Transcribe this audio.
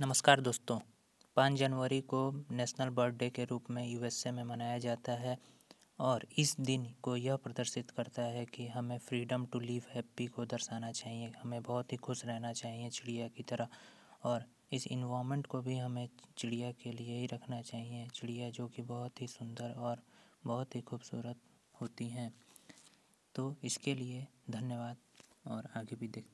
नमस्कार दोस्तों। पाँच जनवरी को नेशनल बर्ड डे के रूप में यूएसए में मनाया जाता है और इस दिन को यह प्रदर्शित करता है कि हमें फ्रीडम टू लिव हैप्पी को दर्शाना चाहिए, हमें बहुत ही खुश रहना चाहिए चिड़िया की तरह और इस इन्वामेंट को भी हमें चिड़िया के लिए ही रखना चाहिए, चिड़िया जो कि बहुत ही सुंदर और बहुत ही खूबसूरत होती हैं। तो इसके लिए धन्यवाद और आगे भी देखते